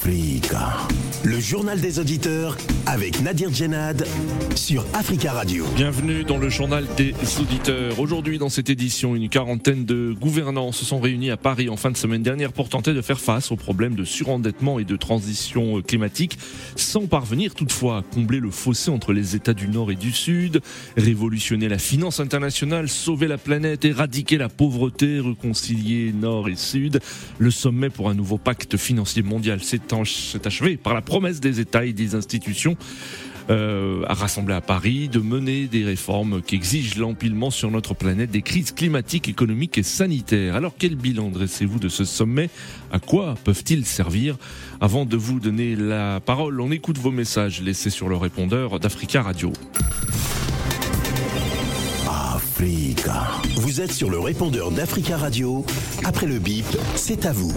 Friga Le journal des auditeurs avec Nadir Djenad sur Africa Radio. Bienvenue dans le journal des auditeurs. Aujourd'hui, dans cette édition, une quarantaine de gouvernants se sont réunis à Paris en fin de semaine dernière pour tenter de faire face aux problèmes de surendettement et de transition climatique, sans parvenir toutefois à combler le fossé entre les États du Nord et du Sud, révolutionner la finance internationale, sauver la planète, éradiquer la pauvreté, réconcilier Nord et Sud. Le sommet pour un nouveau pacte financier mondial s'est achevé par la promesse des États et des institutions euh, à rassembler à Paris de mener des réformes qui exigent l'empilement sur notre planète des crises climatiques, économiques et sanitaires. Alors quel bilan dressez-vous de ce sommet? À quoi peuvent-ils servir? Avant de vous donner la parole, on écoute vos messages laissés sur le répondeur d'Africa Radio. Africa. Vous êtes sur le répondeur d'Africa Radio. Après le bip, c'est à vous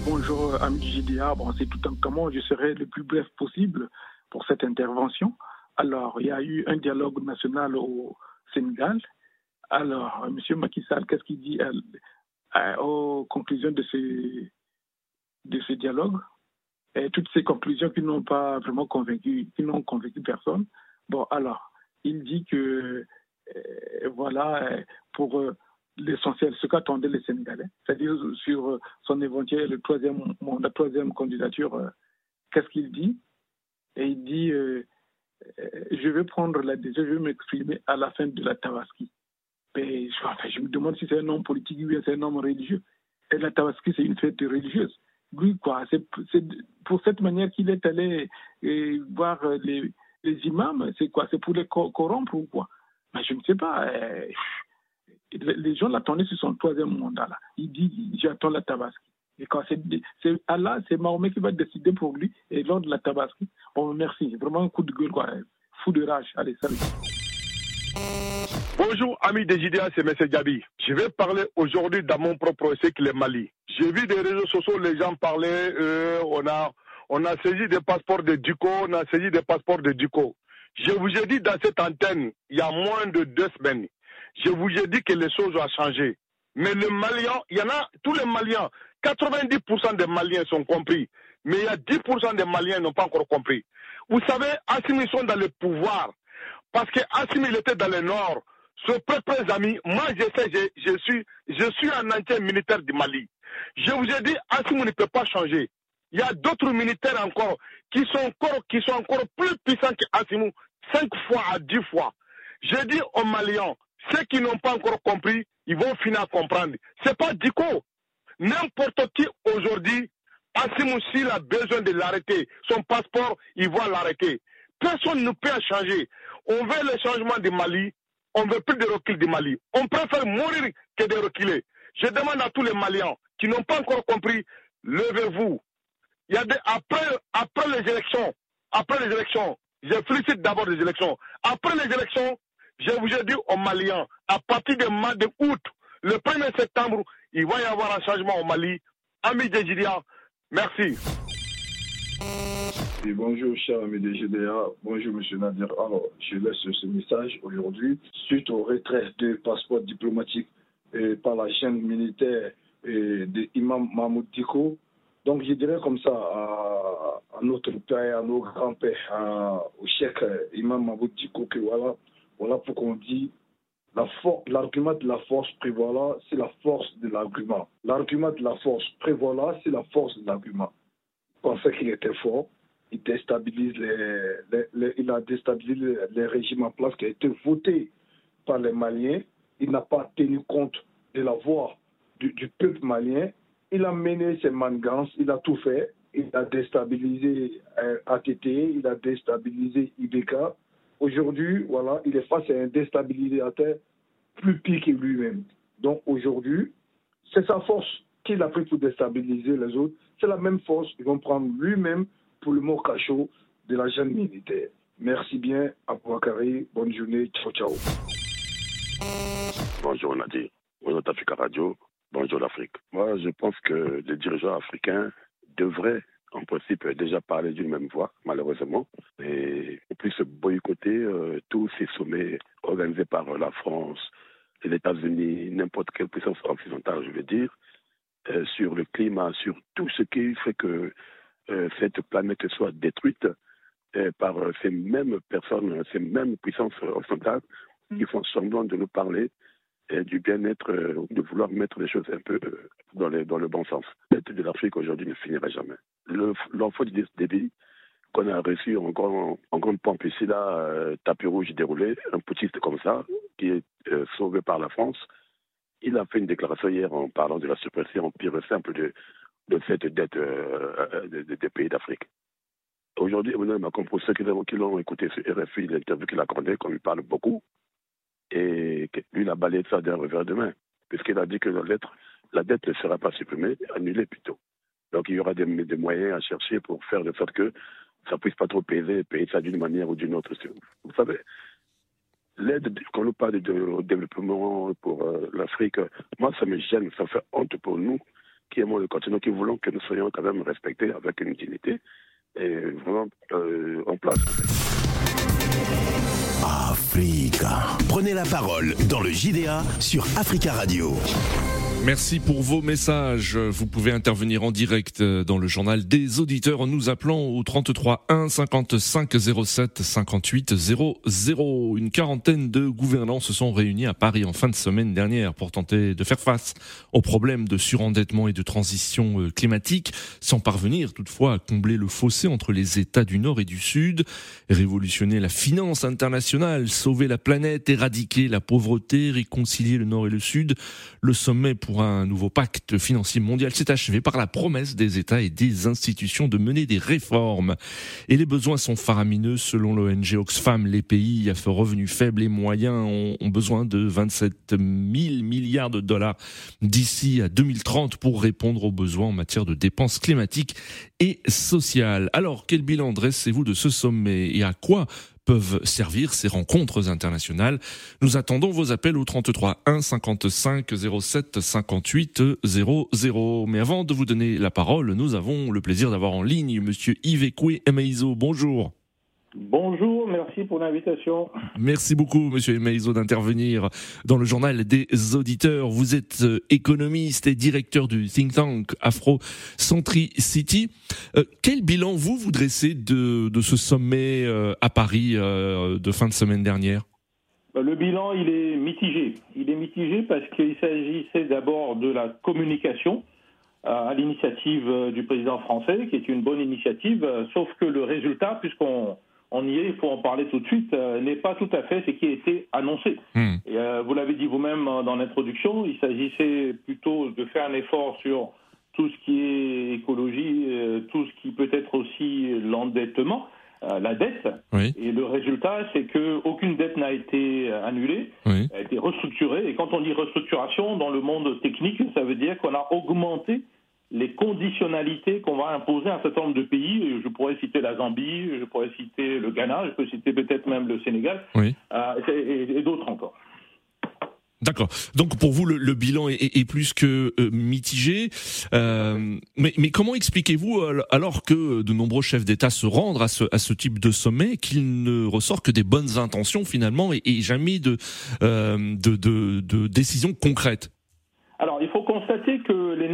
bonjour ami du. Bon, c'est tout un comment je serai le plus bref possible pour cette intervention. Alors, il y a eu un dialogue national au Sénégal. Alors, M. Macky Sall, qu'est-ce qu'il dit aux conclusions de ce, de ce dialogue? Toutes ces conclusions qui n'ont pas vraiment convaincu, qui n'ont convaincu personne. Bon, alors, il dit que, euh, voilà, pour euh, l'essentiel, ce qu'attendaient les Sénégalais, c'est-à-dire sur euh, son éventuel troisième, la troisième candidature, euh, qu'est-ce qu'il dit? Et il dit euh, Je vais prendre la décision, je vais m'exprimer à la fin de la Tabaski. Je me demande si c'est un homme politique ou c'est un homme religieux. Et la Tabaski, c'est une fête religieuse. Lui, quoi, c'est pour cette manière qu'il est allé voir les, les imams, c'est quoi C'est pour les corrompre ou quoi? Mais Je ne sais pas les gens l'attendaient sur son troisième mandat. Il dit J'attends la Tabaski. Et quand c'est Allah, c'est Mahomet qui va décider pour lui et lors de la Tabaski. Bon, merci. Vraiment un coup de gueule, quoi. Fou de rage. Allez, salut. Bonjour, amis des JDA, c'est M. Gabi. Je vais parler aujourd'hui dans mon propre cycle le Mali. J'ai vu des réseaux sociaux, les gens parlaient, euh, on, a, on a saisi des passeports de Duco, on a saisi des passeports de Duco. Je vous ai dit dans cette antenne, il y a moins de deux semaines, je vous ai dit que les choses ont changé. Mais le Malien, il y en a, tous les Maliens, 90% des Maliens sont compris. Mais il y a 10% des Maliens qui n'ont pas encore compris. Vous savez, Assimi sont dans le pouvoir. Parce que Assimi, était dans le nord. Ses propres amis, moi je sais, je, suis, je suis un ancien militaire du Mali. Je vous ai dit, Assimi ne peut pas changer. Il y a d'autres militaires encore qui sont encore, qui sont encore plus puissants qu'Assimou, 5 fois à 10 fois. Je dis aux Maliens, ceux qui n'ont pas encore compris, ils vont finir à comprendre. Ce n'est pas Diko. N'importe qui aujourd'hui, Assim s'il a besoin de l'arrêter, son passeport, il va l'arrêter. Personne ne peut changer. On veut le changement du Mali, on veut plus de recul du Mali. On préfère mourir que de reculer. Je demande à tous les Maliens qui n'ont pas encore compris, levez-vous. Il y a après, après les élections, après les élections, je félicite d'abord les élections. Après les élections, je vous ai dit aux Maliens, à partir du mois d'août, le 1er septembre, il va y avoir un changement au Mali. Amis des GDA, merci. bonjour, cher ami des GDA. Bonjour, monsieur Nadir. Alors, je laisse ce message aujourd'hui. Suite au retrait des passeports diplomatiques par la chaîne militaire de Imam Mahmoud Diko, donc je dirais comme ça à, notre père, à nos grands-pères, au chef Imam Mahmoud Diko, que voilà, voilà pourquoi on dit l'argument de la force prévoit c'est la force de l'argument. L'argument de la force prévoit c'est la force de l'argument. Il pensait qu'il était fort, il, déstabilise les, il a déstabilisé les régimes en place qui a été voté par les Maliens. Il n'a pas tenu compte de la voix du, peuple malien. Il a mené ses mangances, il a tout fait. Il a déstabilisé euh, ATT, il a déstabilisé IBK, Aujourd'hui, voilà, il est face à un déstabilisateur plus pire que lui-même. Donc aujourd'hui, c'est sa force qu'il a pris pour déstabiliser les autres. C'est la même force qu'ils vont prendre lui-même pour le mot cachot de la jeune militaire. Merci bien, Abouakari. Bonne journée. Ciao, ciao. Bonjour Nadi. Bonjour Africa Radio. Bonjour l'Afrique. Moi, je pense que les dirigeants africains devraient en principe, déjà parler d'une même voix, malheureusement, et plus boycotter euh, tous ces sommets organisés par la France, les États-Unis, n'importe quelle puissance occidentale, je veux dire, euh, sur le climat, sur tout ce qui fait que euh, cette planète soit détruite euh, par ces mêmes personnes, ces mêmes puissances occidentales qui font semblant de nous parler du bien-être, de vouloir mettre les choses un peu dans, dans le bon sens. L'aide de l'Afrique aujourd'hui ne finira jamais. L'enfant du débit qu'on a reçu en, grand, en grande pompe ici, là, tapis rouge déroulé, un poutiste comme ça, qui est sauvé par la France, il a fait une déclaration hier en parlant de la suppression pire simple de, cette dette euh, des pays d'Afrique. Aujourd'hui, Emmanuel Macron, pour ceux qui l'ont écouté sur RFI, l'interview qu'il a accordée, comme il parle beaucoup, et lui, il a balayé ça d'un revers de main, puisqu'il a dit que la, lettre, la dette ne sera pas supprimée, annulée plutôt. Donc il y aura des, moyens à chercher pour faire de sorte que ça ne puisse pas trop peser, payer ça d'une manière ou d'une autre. Vous savez, l'aide, quand on parle de développement pour euh, l'Afrique, moi, ça me gêne, ça fait honte pour nous qui aimons le continent, qui voulons que nous soyons quand même respectés avec une dignité et vraiment euh, en place. Africa. Prenez la parole dans le JDA sur Africa Radio. Merci pour vos messages. Vous pouvez intervenir en direct dans le journal des auditeurs en nous appelant au 33 1 55 07 58 00. Une quarantaine de gouvernants se sont réunis à Paris en fin de semaine dernière pour tenter de faire face aux problèmes de surendettement et de transition euh, climatique, sans parvenir toutefois à combler le fossé entre les États du Nord et du Sud, révolutionner la finance internationale, sauver la planète, éradiquer la pauvreté, réconcilier le Nord et le Sud. Le sommet pour un nouveau pacte financier mondial s'est achevé par la promesse des États et des institutions de mener des réformes. Et les besoins sont faramineux. Selon l'ONG Oxfam, les pays à revenus faibles et moyens ont, besoin de 27 000 milliards de dollars d'ici à 2030 pour répondre aux besoins en matière de dépenses climatiques et sociales. Alors, quel bilan dressez-vous de ce sommet et à quoi peuvent servir ces rencontres internationales. Nous attendons vos appels au 33 1 55 07 58 00. Mais avant de vous donner la parole, nous avons le plaisir d'avoir en ligne Monsieur Yves Ekwe Emaizo. Bonjour. Bonjour, merci pour l'invitation. Merci beaucoup, Monsieur Emaizo, d'intervenir dans le journal des auditeurs. Vous êtes euh, économiste et directeur du think tank Afro Centricity. Euh, quel bilan vous vous dressez de, de ce sommet euh, à Paris de fin de semaine dernière? Le bilan, il est mitigé. Il est mitigé parce qu'il s'agissait d'abord de la communication à l'initiative du président français, qui est une bonne initiative, sauf que le résultat, puisqu'on on y est, il faut en parler tout de suite, euh, n'est pas tout à fait ce qui a été annoncé. Hmm. Et, euh, vous l'avez dit vous-même euh, dans l'introduction, il s'agissait plutôt de faire un effort sur tout ce qui est écologie, tout ce qui peut être aussi l'endettement, la dette. Et le résultat, c'est qu'aucune dette n'a été annulée, a été restructurée. Et quand on dit restructuration dans le monde technique, ça veut dire qu'on a augmenté les conditionnalités qu'on va imposer à un certain nombre de pays. Je pourrais citer la Zambie, je pourrais citer le Ghana, je peux citer peut-être même le Sénégal, oui. euh, et, et d'autres encore. D'accord. Donc pour vous, le, bilan est, est, plus que euh, mitigé. Euh, mais, mais, comment expliquez-vous alors que de nombreux chefs d'État se rendent à ce, à ce type de sommet qu'il ne ressort que des bonnes intentions finalement et, et jamais de, euh, de, de, de décisions concrètes? Alors, il faut les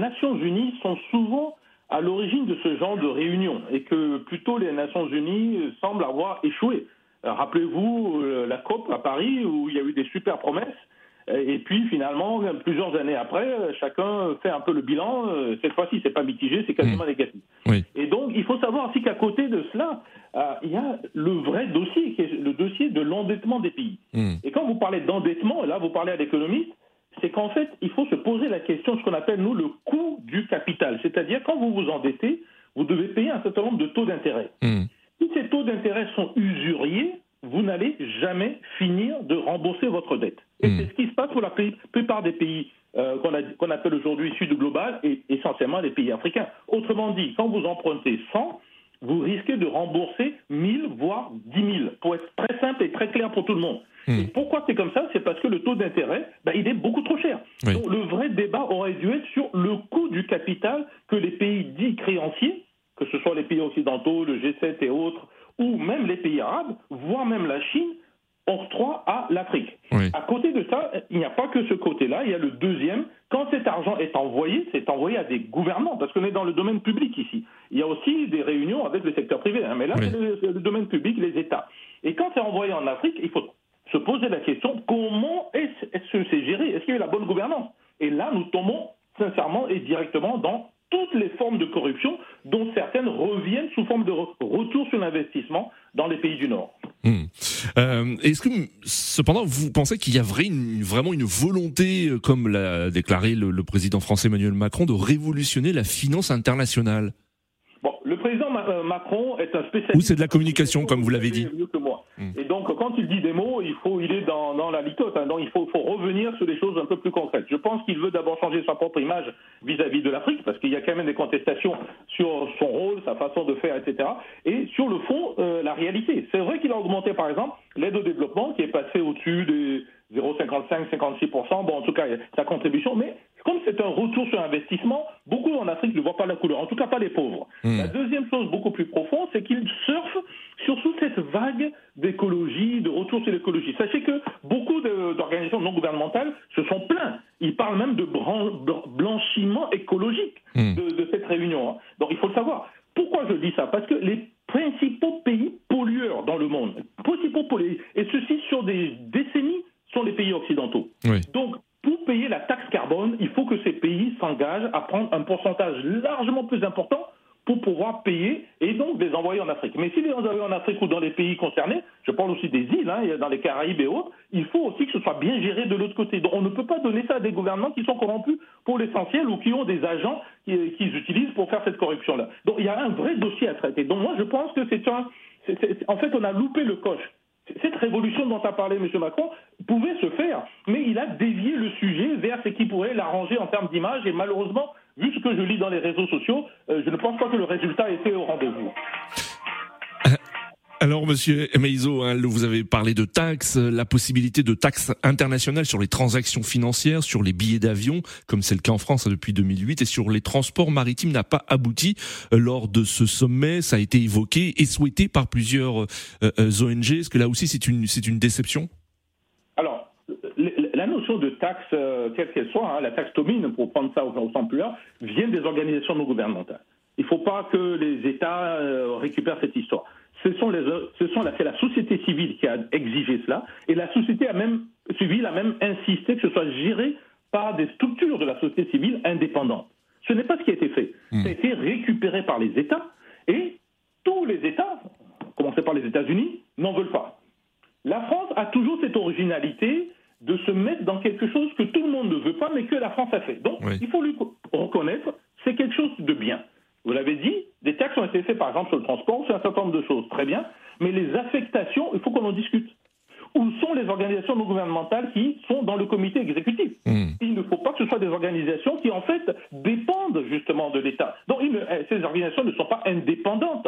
Nations Unies sont souvent à l'origine de ce genre de réunion et que plutôt les Nations Unies semblent avoir échoué. Euh, rappelez-vous euh, la COP à Paris où il y a eu des super promesses et puis finalement, plusieurs années après, chacun fait un peu le bilan. Euh, cette fois-ci, c'est pas mitigé, c'est quasiment mmh. négatif. Et donc, il faut savoir aussi qu'à côté de cela, il y a le vrai dossier, qui est le dossier de l'endettement des pays. Mmh. Et quand vous parlez d'endettement, là, vous parlez à l'économiste, c'est qu'en fait, il faut se poser la question, ce qu'on appelle, nous, le coût du capital. C'est-à-dire, quand vous vous endettez, vous devez payer un certain nombre de taux d'intérêt. Hmm. Si ces taux d'intérêt sont usuriers, vous n'allez jamais finir de rembourser votre dette. Et hmm. c'est ce qui se passe pour la plupart des pays euh, qu'on appelle aujourd'hui sud global et essentiellement les pays africains. Autrement dit, quand vous empruntez 100, vous risquez de rembourser 1000, voire 10 000, pour être très simple et très clair pour tout le monde. Hmm. Et pourquoi c'est comme ça? C'est parce que le taux d'intérêt, bah, il est beaucoup trop cher. Donc le vrai débat aurait dû être sur le coût du capital que les pays dits créanciers, que ce soit les pays occidentaux, le G7 et autres, ou même les pays arabes, voire même la Chine, octroie à l'Afrique. Oui. À côté de ça, il n'y a pas que ce côté-là, il y a le deuxième. Quand cet argent est envoyé, c'est envoyé à des gouvernements, parce qu'on est dans le domaine public ici. Il y a aussi des réunions avec le secteur privé, hein, mais là, Oui. c'est le, c'est le domaine public, les États. Et quand c'est envoyé en Afrique, il faut se poser la question comment est-ce que c'est géré? Est-ce qu'il y a eu la bonne gouvernance? Et là, nous tombons sincèrement et directement dans toutes les formes de corruption, dont certaines reviennent sous forme de re- retour sur l'investissement dans les pays du Nord. Hmm. Euh, Est-ce que, cependant, vous pensez qu'il y a vrai une- vraiment une volonté, euh, comme l'a déclaré le, le président français Emmanuel Macron, de révolutionner la finance internationale? Bon, le président Ma- euh, Macron est un spécialiste. Ou c'est de la communication, comme vous l'avez dit Mieux que moi. Mm. Et donc, il dit des mots, il faut, il est dans, dans la litote. hein. donc, il faut, faut revenir sur des choses un peu plus concrètes. Je pense qu'il veut d'abord changer sa propre image vis-à-vis de l'Afrique, parce qu'il y a quand même des contestations sur son rôle, sa façon de faire, etc. Et sur le fond, euh, la réalité. C'est vrai qu'il a augmenté, par exemple, l'aide au développement, qui est passée au-dessus des 0,55-56%. Bon, en tout cas, sa contribution. Mais comme c'est un retour sur investissement, beaucoup en Afrique ne voient pas la couleur. En tout cas, pas les pauvres. Hmm. La deuxième chose beaucoup plus profonde, c'est qu'il surfe sur toute cette vague d'écologie, de retour sur l'écologie. Sachez que beaucoup d'organisations non gouvernementales se sont plaints. Ils parlent même de blanchiment écologique Hmm. de, de cette réunion. hein. Donc il faut le savoir. Pourquoi je dis ça? Parce que les principaux pays pollueurs dans le monde, principaux pollueurs, et ceci sur des décennies, sont les pays occidentaux. Oui. Donc, pour payer la taxe carbone, que ces pays s'engagent à prendre un pourcentage largement plus important pour pouvoir payer et donc les envoyer en Afrique. Mais si les envoyer en Afrique ou dans les pays concernés, je parle aussi des îles, hein, dans les Caraïbes et autres, il faut aussi que ce soit bien géré de l'autre côté. Donc on ne peut pas donner ça à des gouvernements qui sont corrompus pour l'essentiel ou qui ont des agents qui- qu'ils utilisent pour faire cette corruption-là. Donc il y a un vrai dossier à traiter. Donc moi je pense que c'est un... en fait, on a loupé le coche. Cette révolution dont a parlé M. Macron pouvait se faire, mais il a dévié le sujet vers ce qui pourrait l'arranger en termes d'image. Et malheureusement, vu ce que je lis dans les réseaux sociaux, euh, je ne pense pas que le résultat était au rendez-vous. Alors, monsieur Meizo, hein, vous avez parlé de taxes, euh, la possibilité de taxes internationales sur les transactions financières, sur les billets d'avion, comme c'est le cas en France hein, depuis 2008, et sur les transports maritimes n'a pas abouti euh, lors de ce sommet. Ça a été évoqué et souhaité par plusieurs euh, euh, ONG. Est-ce que là aussi c'est une déception? Alors, la notion de taxe, euh, quelle qu'elle soit, hein, la taxe Tobin, pour prendre ça au, sens plus large, vient des organisations non gouvernementales. Il ne faut pas que les États euh, récupèrent cette histoire. Ce sont les, ce sont la, c'est la société civile qui a exigé cela, et la société a même, civile a même insisté que ce soit géré par des structures de la société civile indépendantes. Ce n'est pas ce qui a été fait. Ça a été récupéré par les États, et tous les États, à commencer par les États-Unis, n'en veulent pas. La France a toujours cette originalité de se mettre dans quelque chose que tout le monde ne veut pas, mais que la France a fait. Donc, Oui. il faut lui reconnaître, c'est quelque chose de bien. Vous l'avez dit, des taxes ont été faites, par exemple, sur le transport, sur un certain nombre de choses, très bien, mais les affectations, il faut qu'on en discute. Où sont les organisations non gouvernementales qui sont dans le comité exécutif? Hmm. Il ne faut pas que ce soit des organisations qui, en fait, dépendent justement de l'État. Donc, eh, ces organisations ne sont pas indépendantes,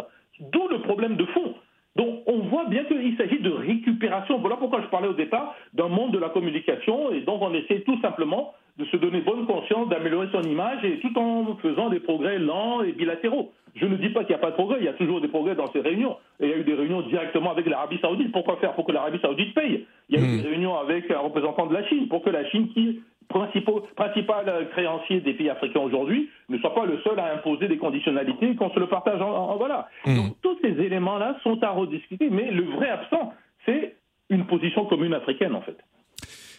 parlais au départ d'un monde de la communication, et donc on essaie tout simplement de se donner bonne conscience, d'améliorer son image, et tout en faisant des progrès lents et bilatéraux. Je ne dis pas qu'il n'y a pas de progrès, il y a toujours des progrès dans ces réunions. Et il y a eu des réunions directement avec l'Arabie Saoudite. Pourquoi faire Pour que l'Arabie Saoudite paye? Il y a eu Mm. des réunions avec un représentant de la Chine, pour que la Chine, qui est principal, principal créancier des pays africains aujourd'hui, ne soit pas le seul à imposer des conditionnalités qu'on se le partage en, en- voilà. Mm. Donc tous ces éléments-là sont à rediscuter, mais le vrai absent, une position commune africaine en fait.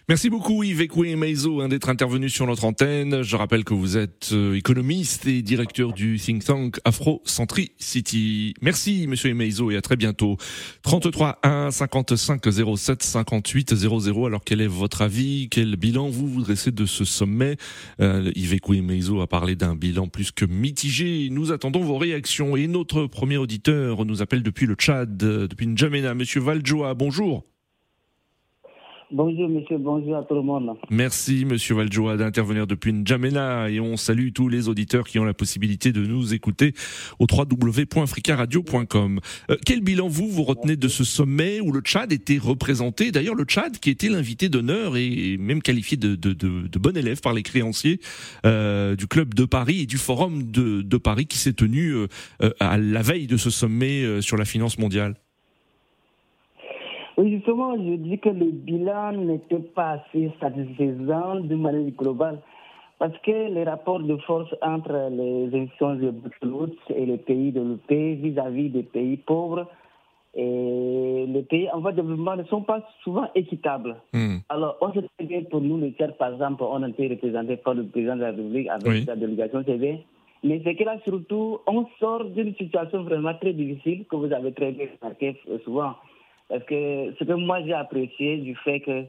Merci beaucoup Yves Ekwe Meizo hein, d'être intervenu sur notre antenne. Je rappelle que vous êtes euh, économiste et directeur du think tank Afro Centricity. Merci Monsieur Meizo et à très bientôt. 33 1 55 07 58 00. Alors quel est votre avis? Quel bilan vous vous dressez de ce sommet? Euh, Yves Ekwe Meizo a parlé d'un bilan plus que mitigé. Nous attendons vos réactions et notre premier auditeur nous appelle depuis le Tchad, euh, depuis N'Djamena. Monsieur Valjoa, bonjour. Bonjour monsieur, bonjour à tout le monde. Merci Monsieur Valjoa d'intervenir depuis N'Djamena et on salue tous les auditeurs qui ont la possibilité de nous écouter au www.africaradio.com. Euh, quel bilan vous vous retenez de ce sommet où le Tchad était représenté? D'ailleurs le Tchad qui était l'invité d'honneur et même qualifié de, bon élève par les créanciers euh, du club de Paris et du forum de, Paris qui s'est tenu euh, euh, à la veille de ce sommet sur la finance mondiale. Oui, justement, je dis que le bilan n'était pas assez satisfaisant de manière globale. Parce que les rapports de force entre les institutions de et les pays développés vis-à-vis des pays pauvres et les pays en voie de développement ne sont pas souvent équitables. Hmm. Alors, on sait très bien pour nous, le Tchad, par exemple, on a été représenté par le président de la République avec sa délégation CV. Mais c'est que là, surtout, on sort d'une situation vraiment très difficile que vous avez très bien remarqué souvent. Parce que ce que moi j'ai apprécié du fait que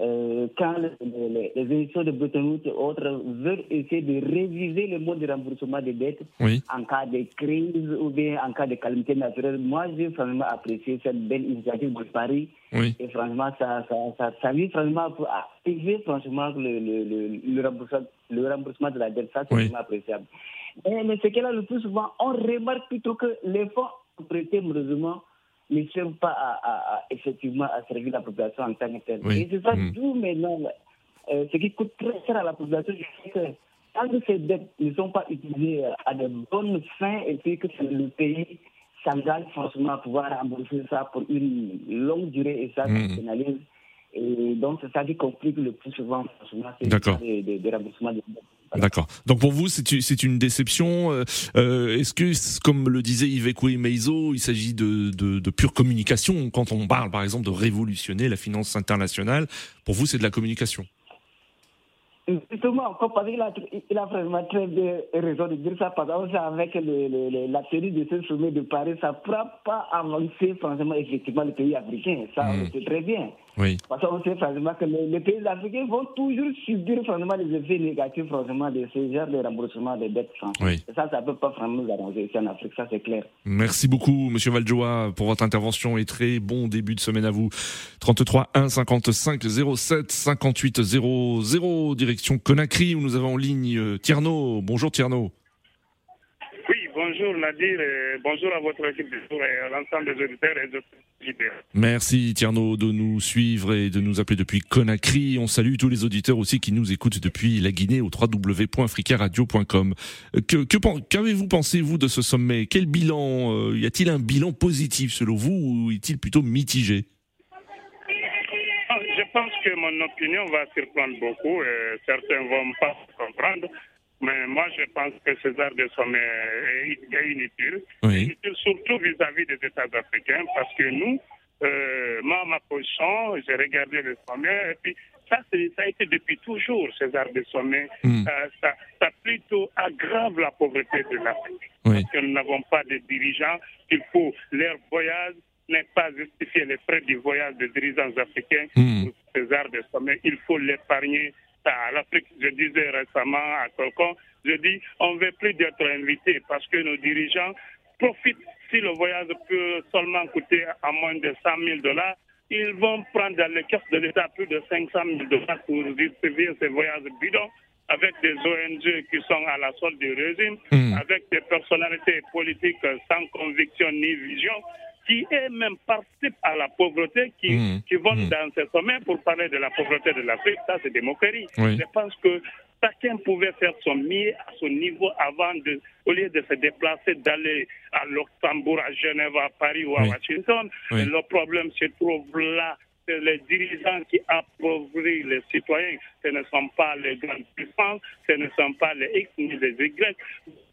euh, quand les, émissions de Bretton Woods et autres veulent essayer de réviser le mode de remboursement des dettes en cas de crise ou bien en cas de calamité naturelle, moi j'ai vraiment apprécié cette belle initiative de Paris. Et franchement, ça, ça, ça, ça franchement pour activer franchement le, le, remboursement, le remboursement de la dette. Ça, c'est vraiment appréciable. Mais, mais ce qu'elle a le plus souvent, on remarque plutôt que les fonds prêtés, malheureusement, ne servent pas à, effectivement à servir la population en tant que telle. Et c'est ça, mm. d'où maintenant, euh, ce qui coûte très cher à la population, c'est que tant que ces dettes ne sont pas utilisées à de bonnes fins et puis que le pays s'engage forcément à pouvoir rembourser ça pour une longue durée et ça, mm. pénalise. Et donc, c'est ça qui complique le plus souvent, forcément, c'est le de, remboursement des dettes. D'accord. Donc pour vous, c'est une déception. Euh, euh, est-ce que, comme le disait Yves Meizo, il s'agit de, de, de, pure communication quand on parle, par exemple, de révolutionner la finance internationale? Pour vous, c'est de la communication Justement, parce qu'il a, il a vraiment très bien raison de dire ça, parce que avec le, la tenue de ce sommet de Paris, ça ne pourra pas avancer franchement effectivement le pays africain. Ça, on le sait très bien. Oui. Parce qu'on sait franchement que les, pays africains vont toujours subir franchement les effets négatifs franchement de ce genre de remboursement des dettes Oui. Et ça, ça ne peut pas vraiment nous arranger ici en Afrique, ça c'est clair. Merci beaucoup, Monsieur Valjoa, pour votre intervention et très bon début de semaine à vous. 33 1 55 07 58 00 direction Conakry où nous avons en ligne euh, Tierno. Bonjour Tierno. Bonjour Nadir et bonjour à votre équipe de jour et à l'ensemble des auditeurs et des auditeurs. Merci Tierno de nous suivre et de nous appeler depuis Conakry. On salue tous les auditeurs aussi qui nous écoutent depuis la Guinée au www.africaradio.com. Que, qu'avez-vous pensé vous de ce sommet? Quel bilan euh, Y a-t-il un bilan positif selon vous ou est-il plutôt mitigé? Je pense que mon opinion va surprendre beaucoup. Et certains ne vont pas comprendre. Mais moi, je pense que ce genre de sommet est inutile. Inutile surtout vis-à-vis des États africains parce que nous, euh, moi, ma position, j'ai regardé le sommet et puis ça, ça a été depuis toujours ce genre de sommet. Hmm. Euh, ça, ça, plutôt aggrave la pauvreté de l'Afrique. Parce que nous n'avons pas de dirigeants. Il faut leur voyage n'est pas justifier les frais du voyage des dirigeants africains mmh. pour ces arts de sommet. Il faut l'épargner à l'Afrique. Je disais récemment à quelqu'un, je dis, on ne veut plus d'être invité parce que nos dirigeants profitent. Si le voyage peut seulement coûter à moins de 100 000 dollars, ils vont prendre dans les caisses de l'État plus de 500 000 dollars pour vivre ces voyages bidons avec des ONG qui sont à la solde du régime, mmh. avec des personnalités politiques sans conviction ni vision qui eux-mêmes participent à la pauvreté, qui, mmh. qui vont mmh. dans ces sommets pour parler de la pauvreté de l'Afrique, ça c'est des moqueries. Je pense que chacun pouvait faire son mieux à son niveau avant de, au lieu de se déplacer, d'aller à Luxembourg, à Genève, à Paris ou à Washington. Le problème se trouve là les dirigeants qui appauvrissent les citoyens. Ce ne sont pas les grandes puissances, ce ne sont pas les X ni les Y.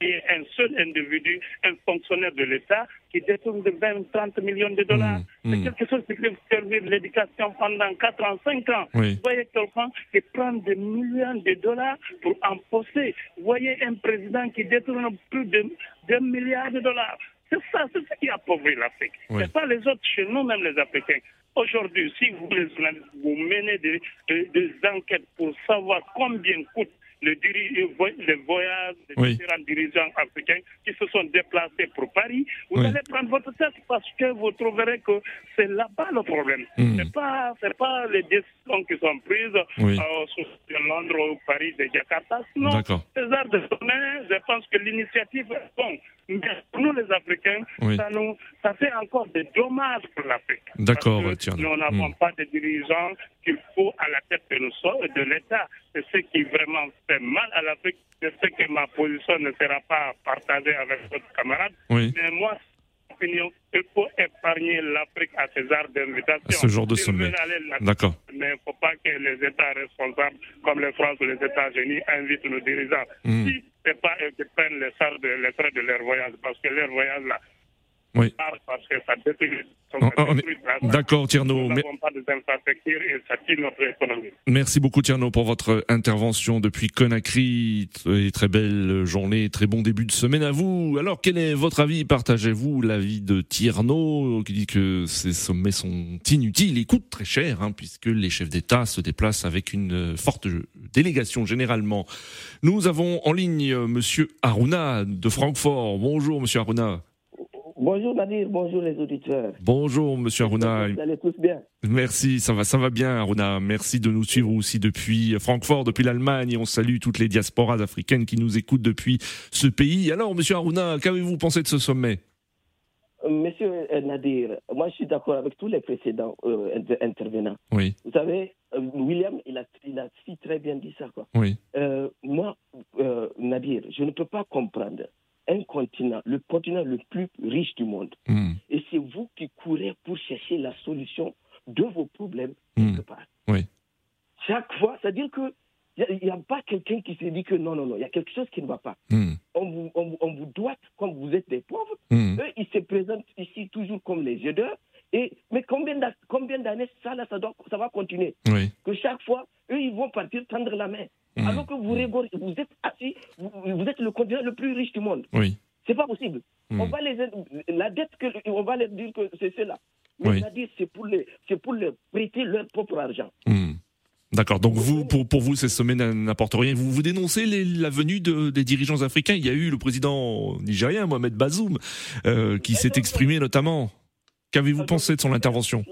Il un seul individu, un fonctionnaire de l'État, qui détourne de 20, 30 millions de dollars. Mmh, C'est mmh. quelque chose qui peut servir l'éducation pendant 4 ans, 5 ans. Vous voyez quelqu'un qui prend des millions de dollars pour imposer. Vous voyez un président qui détourne plus de 2 milliards de dollars. C'est ça, c'est ce qui appauvrit l'Afrique. Ce n'est pas les autres chez nous, même les Africains. Aujourd'hui, si vous, vous menez des, des, enquêtes pour savoir combien coûte le, le voyage des différents dirigeants africains qui se sont déplacés pour Paris, vous allez prendre votre tête parce que vous trouverez que c'est là-bas le problème. Hmm. Ce n'est pas, pas les décisions qui sont prises oui. euh, Londres ou Paris, de Jakarta. Non, ces arts de sommet, je pense que l'initiative est bonne. Mais nous, les Africains, ça, nous, ça fait encore des dommages pour l'Afrique. D'accord, Nous n'avons hmm. pas de dirigeants qu'il faut à la tête de, de l'État. C'est ce qui vraiment fait mal à l'Afrique. Je sais que ma position ne sera pas partagée avec votre camarade. Mais moi, opinion, il faut épargner l'Afrique à ces arts d'invitation. Ce genre de sommet. D'accord. Mais il ne faut pas que les États responsables, comme les France ou les États-Unis, invitent nos dirigeants. Hmm. Si n'est pas qui prennent les de, les frais de leur voyage, parce que leur voyage, là, oui. parce que ça détruit D'accord, Tierno. Merci beaucoup, Tierno, pour votre intervention depuis Conakry. Et très belle journée, très bon début de semaine à vous. Alors, quel est votre avis? Partagez-vous l'avis de Tierno, qui dit que ces sommets sont inutiles et coûtent très cher, hein, puisque les chefs d'État se déplacent avec une forte délégation, généralement. Nous avons en ligne Monsieur Aruna de Francfort. Bonjour, Monsieur Aruna. Bonjour Nadir, bonjour les auditeurs. Bonjour Monsieur Aruna. Vous allez tous bien Merci, ça va, ça va bien Aruna. Merci de nous suivre aussi depuis Francfort, depuis l'Allemagne. Et on salue toutes les diasporas africaines qui nous écoutent depuis ce pays. Alors Monsieur Aruna, qu'avez-vous pensé de ce sommet? Euh, Monsieur Nadir, moi je suis d'accord avec tous les précédents euh, intervenants. Oui. Vous savez, euh, William, il a, il a si très bien dit ça. Quoi. Oui. moi, Nadir, je ne peux pas comprendre un continent, le continent le plus riche du monde. Hmm. Et c'est vous qui courez pour chercher la solution de vos problèmes hmm. quelque part. Oui. Chaque fois, c'est-à-dire que il n'y a, pas quelqu'un qui se dit que non, non, non, il y a quelque chose qui ne va pas. Hmm. On, vous, on, on, vous doit, comme vous êtes des pauvres, eux, ils se présentent ici toujours comme les aideurs. Et, mais combien d'années ça, là, ça, doit, ça va continuer? Oui. Que chaque fois, eux, ils vont partir tendre la main. Mmh. Alors que vous rigolez, vous êtes assis, vous, êtes le continent le plus riche du monde. Oui. C'est pas possible. Mmh. On va les, la dette, que, on va leur dire que c'est cela. Mais oui. c'est-à-dire c'est pour, les, pour les prêter leur propre argent. Mmh. D'accord. Donc vous, pour, pour vous, ces sommets n'apportent rien. Vous, vous dénoncez les, la venue de, des dirigeants africains. Il y a eu le président nigérien, Mohamed Bazoum, euh, qui s'est exprimé notamment. Qu'avez-vous pensé de son intervention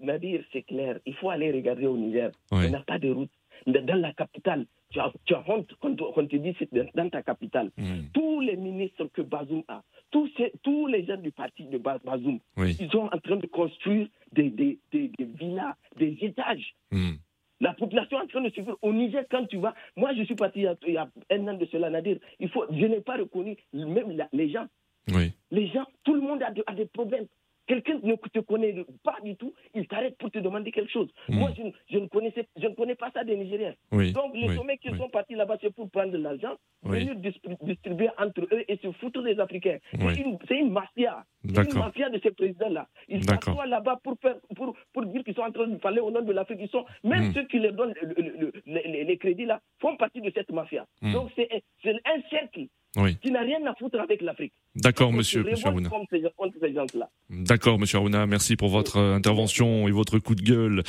Nadir, c'est clair. Il faut aller regarder au Niger. Oui. On n'a pas de route dans la capitale. Tu as, tu as honte quand on te dit c'est dans ta capitale. Mm. Tous les ministres que Bazoum a, tous, ces, tous les gens du parti de Bazoum, oui. ils sont en train de construire des, des, des, des villas, des étages. Mm. La population est en train de suivre. Au Niger, quand tu vas, moi je suis parti il y a, il y a un an de cela, Nadir, il faut, je n'ai pas reconnu même la, les gens. Oui. Les gens, tout le monde a, de, a des problèmes. Quelqu'un ne te connaît pas du tout, il t'arrête pour te demander quelque chose. Mmh. Moi, je, je, ne connaissais, je ne connais pas ça des Nigériens. Oui. Donc, les oui. sommets qui oui. sont partis là-bas, c'est pour prendre de l'argent, venir distribuer entre eux et se foutre des Africains. C'est une, une, mafia. C'est une mafia de ces présidents-là. Ils s'assoient là-bas pour, faire, pour, pour dire qu'ils sont en train de parler au nom de l'Afrique. Ils sont, même Mmh. ceux qui leur donnent le- le- le- les, les crédits là, font partie de cette mafia. Mmh. Donc, c'est un cercle Oui. qui n'a rien à foutre avec l'Afrique. D'accord, monsieur, Aruna. D'accord, monsieur Aruna. Merci pour votre intervention et votre coup de gueule.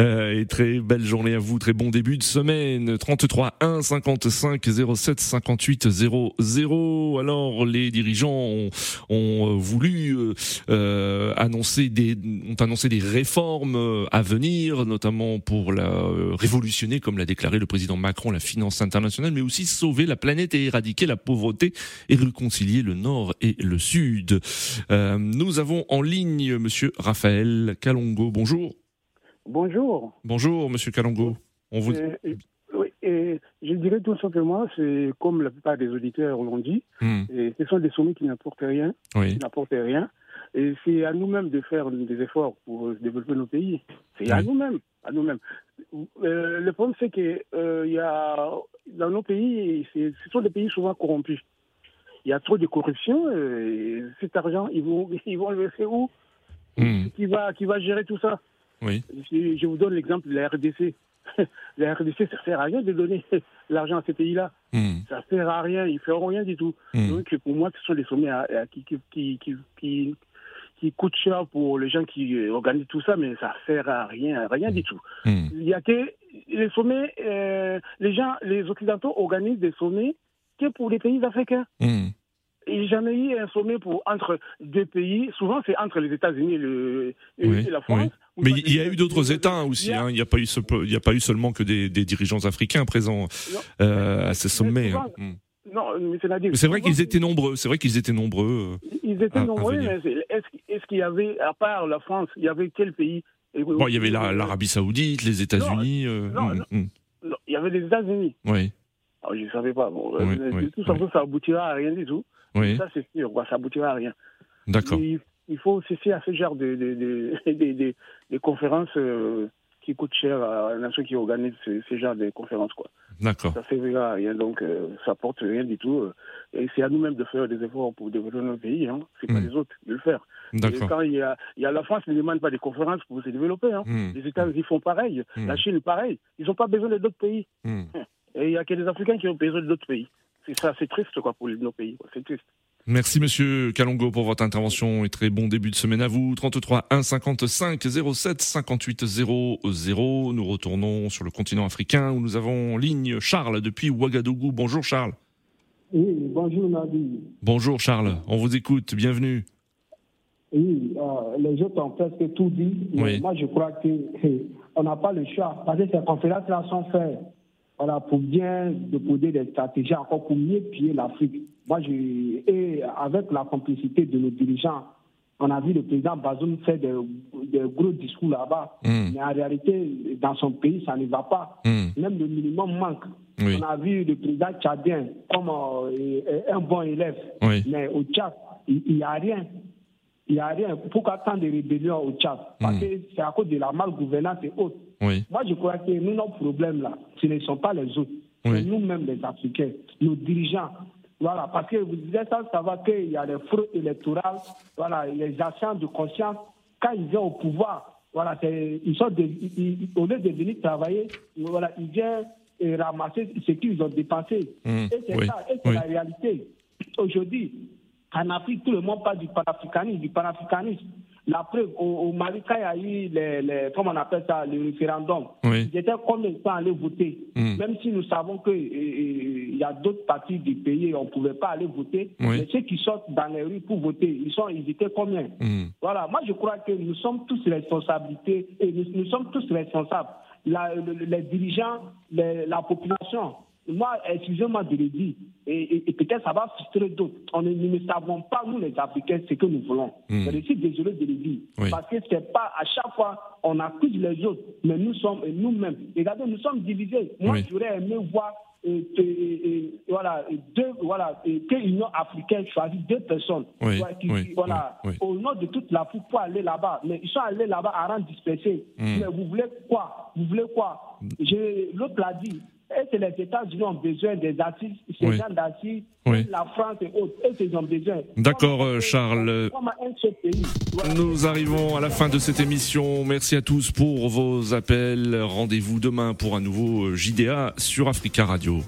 Euh, et très belle journée à vous. Très bon début de semaine. 33 1 55 07 58 00. Alors, les dirigeants ont, ont euh, voulu euh, euh, annoncer des, ont annoncé des réformes euh, à venir, notamment pour la euh, révolutionner, comme l'a déclaré le président Macron, la finance internationale, mais aussi sauver la planète et éradiquer la pauvreté et réconcilier le Nord et le Sud. Euh, nous avons en ligne Monsieur Raphaël Kalongo. Bonjour. Bonjour. Bonjour, Monsieur Kalongo. On vous... Euh, euh, oui, et je dirais tout simplement, c'est comme la plupart des auditeurs l'ont dit, Hmm, et ce sont des sommets qui n'apportent rien, oui. qui n'apportent rien. Et c'est à nous-mêmes de faire des efforts pour euh, développer nos pays. C'est à nous-mêmes, à nous-mêmes. Euh, le problème, c'est que euh, y a dans nos pays, ce sont des pays souvent corrompus. Il y a trop de corruption. euh, et cet argent, ils vont, ils vont le laisser où? Hmm, Qui va, qui va gérer tout ça? Oui. je, je vous donne l'exemple de la RDC. la RDC, ça sert à rien de donner l'argent à ces pays-là. Hmm, Ça sert à rien, ils feront rien du tout. hmm, Donc pour moi, ce sont des sommets à- à- qui, qui, qui, qui, qui, coûtent cher pour les gens qui organisent tout ça, mais ça sert à rien, rien du tout. hmm. Il y a que les sommets, euh, les gens, les Occidentaux organisent des sommets que pour les pays africains. Il n'y a jamais eu un sommet pour, entre deux pays. Souvent, c'est entre les États-Unis et, le, et Oui, la France. oui. Mais il y a eu d'autres États aussi. Hein. Il n'y a pas eu, il a pas eu seulement que des, des dirigeants africains présents Non. euh, à ces sommets. hein. Hmm. Non, mais c'est vrai qu'ils étaient nombreux. C'est vrai qu'ils étaient nombreux. Ils étaient à- à nombreux, mais est-ce est-ce qu'il y avait, à part la France, il y avait quel pays? Bon, il y avait la- l'Arabie Saoudite, les États-Unis. euh, non, hmm, non. hmm. Non, Il y avait les États-Unis. Oui, Ah, je ne savais pas. Bon, Oui, euh, oui, toute oui. ça aboutira à rien du tout. oui. Ça, c'est sûr. quoi, ça aboutira à rien. D'accord. Il, faut cesser à ce genre de, de, conférences euh, qui coûtent cher à la nation qui organise ce, genre de conférences. Quoi. D'accord. Ça fait rien, donc euh, ça apporte rien du tout. Euh, et c'est à nous-mêmes de faire des efforts pour développer notre pays. Hein. C'est pas hmm. les autres de le faire. D'accord. Quand il y, a, il y a la France ne demande pas des conférences pour se développer. Hein. Hmm. Les États-Unis font pareil. Hmm. La Chine, pareil. Ils n'ont pas besoin d'autres pays. Et il y a que les Africains qui ont besoin d'autres pays. C'est ça, c'est triste quoi pour nos pays. C'est triste. Merci Monsieur Kalongo pour votre intervention et très bon début de semaine à vous. 33 1 55 07 58 00. Nous retournons sur le continent africain où nous avons ligne Charles depuis Ouagadougou. Bonjour Charles. Oui, bonjour Nabi. Bonjour Charles, on vous écoute, bienvenue. Oui, euh, les autres ont presque tout dit. Moi je crois qu'on n'a pas le choix parce que ces conférences-là sont faites voilà, pour bien déposer des stratégies encore pour mieux piller l'Afrique. Moi, je, et avec la complicité de nos dirigeants, on a vu le président Bazoum faire des, gros discours là-bas, hmm. mais en réalité, dans son pays, ça ne va pas. Hmm. Même le minimum manque. On a vu le président tchadien comme euh, un bon élève, mais au Tchad, il n'y a rien. Il n'y a rien. Pourquoi tant de rébellions au Tchad? Parce hmm. que c'est à cause de la malgouvernance et autres. Moi, je crois que nous, nos problèmes là, ce ne sont pas les autres. Nous-mêmes, les Africains, nos dirigeants. Voilà, parce que vous disiez ça, savoir qu'il y a des fraudes électorales, voilà, les agents de conscience, quand ils viennent au pouvoir, voilà, ils sont au lieu de venir travailler, voilà, ils viennent ramasser ce qu'ils ont dépensé. Mmh. et c'est ça, et c'est la réalité. Aujourd'hui, en Afrique, tout le monde parle du panafricanisme, du panafricanisme. La preuve, au, Mali, quand il y a eu, les, les, comment on appelle ça, le référendum, oui. ils étaient combien de temps aller voter hmm. Même si nous savons qu'il y a d'autres parties du pays, on ne pouvait pas aller voter. Mais ceux qui sortent dans les rues pour voter, ils, sont, ils étaient combien hmm. Voilà, moi je crois que nous sommes tous responsabilités et nous, sommes tous responsables. les dirigeants, la population. Moi, excusez-moi de le dire, et, peut-être ça va frustrer d'autres. On nous ne savons pas, nous les Africains, ce que nous voulons. Hmm. Je suis désolé de le dire. Parce que c'est pas à chaque fois, on accuse les autres, mais nous sommes nous-mêmes. Regardez, nous sommes divisés. Moi, j'aurais aimé voir voilà, deux, voilà, que l'Union africaine choisit deux personnes voilà, au nom de toute l'Afrique pour aller là-bas. Mais ils sont allés là-bas à rendre dispersés. Hmm. Mais vous voulez quoi? Vous voulez quoi? L'autre l'a dit, est-ce que les États-Unis ont besoin des assises, ces gens d'assises, la France et autres Est-ce qu'ils ont besoin D'accord, euh, Charles. Nous arrivons à la fin de cette émission. Merci à tous pour vos appels. Rendez-vous demain pour un nouveau JDA sur Africa Radio.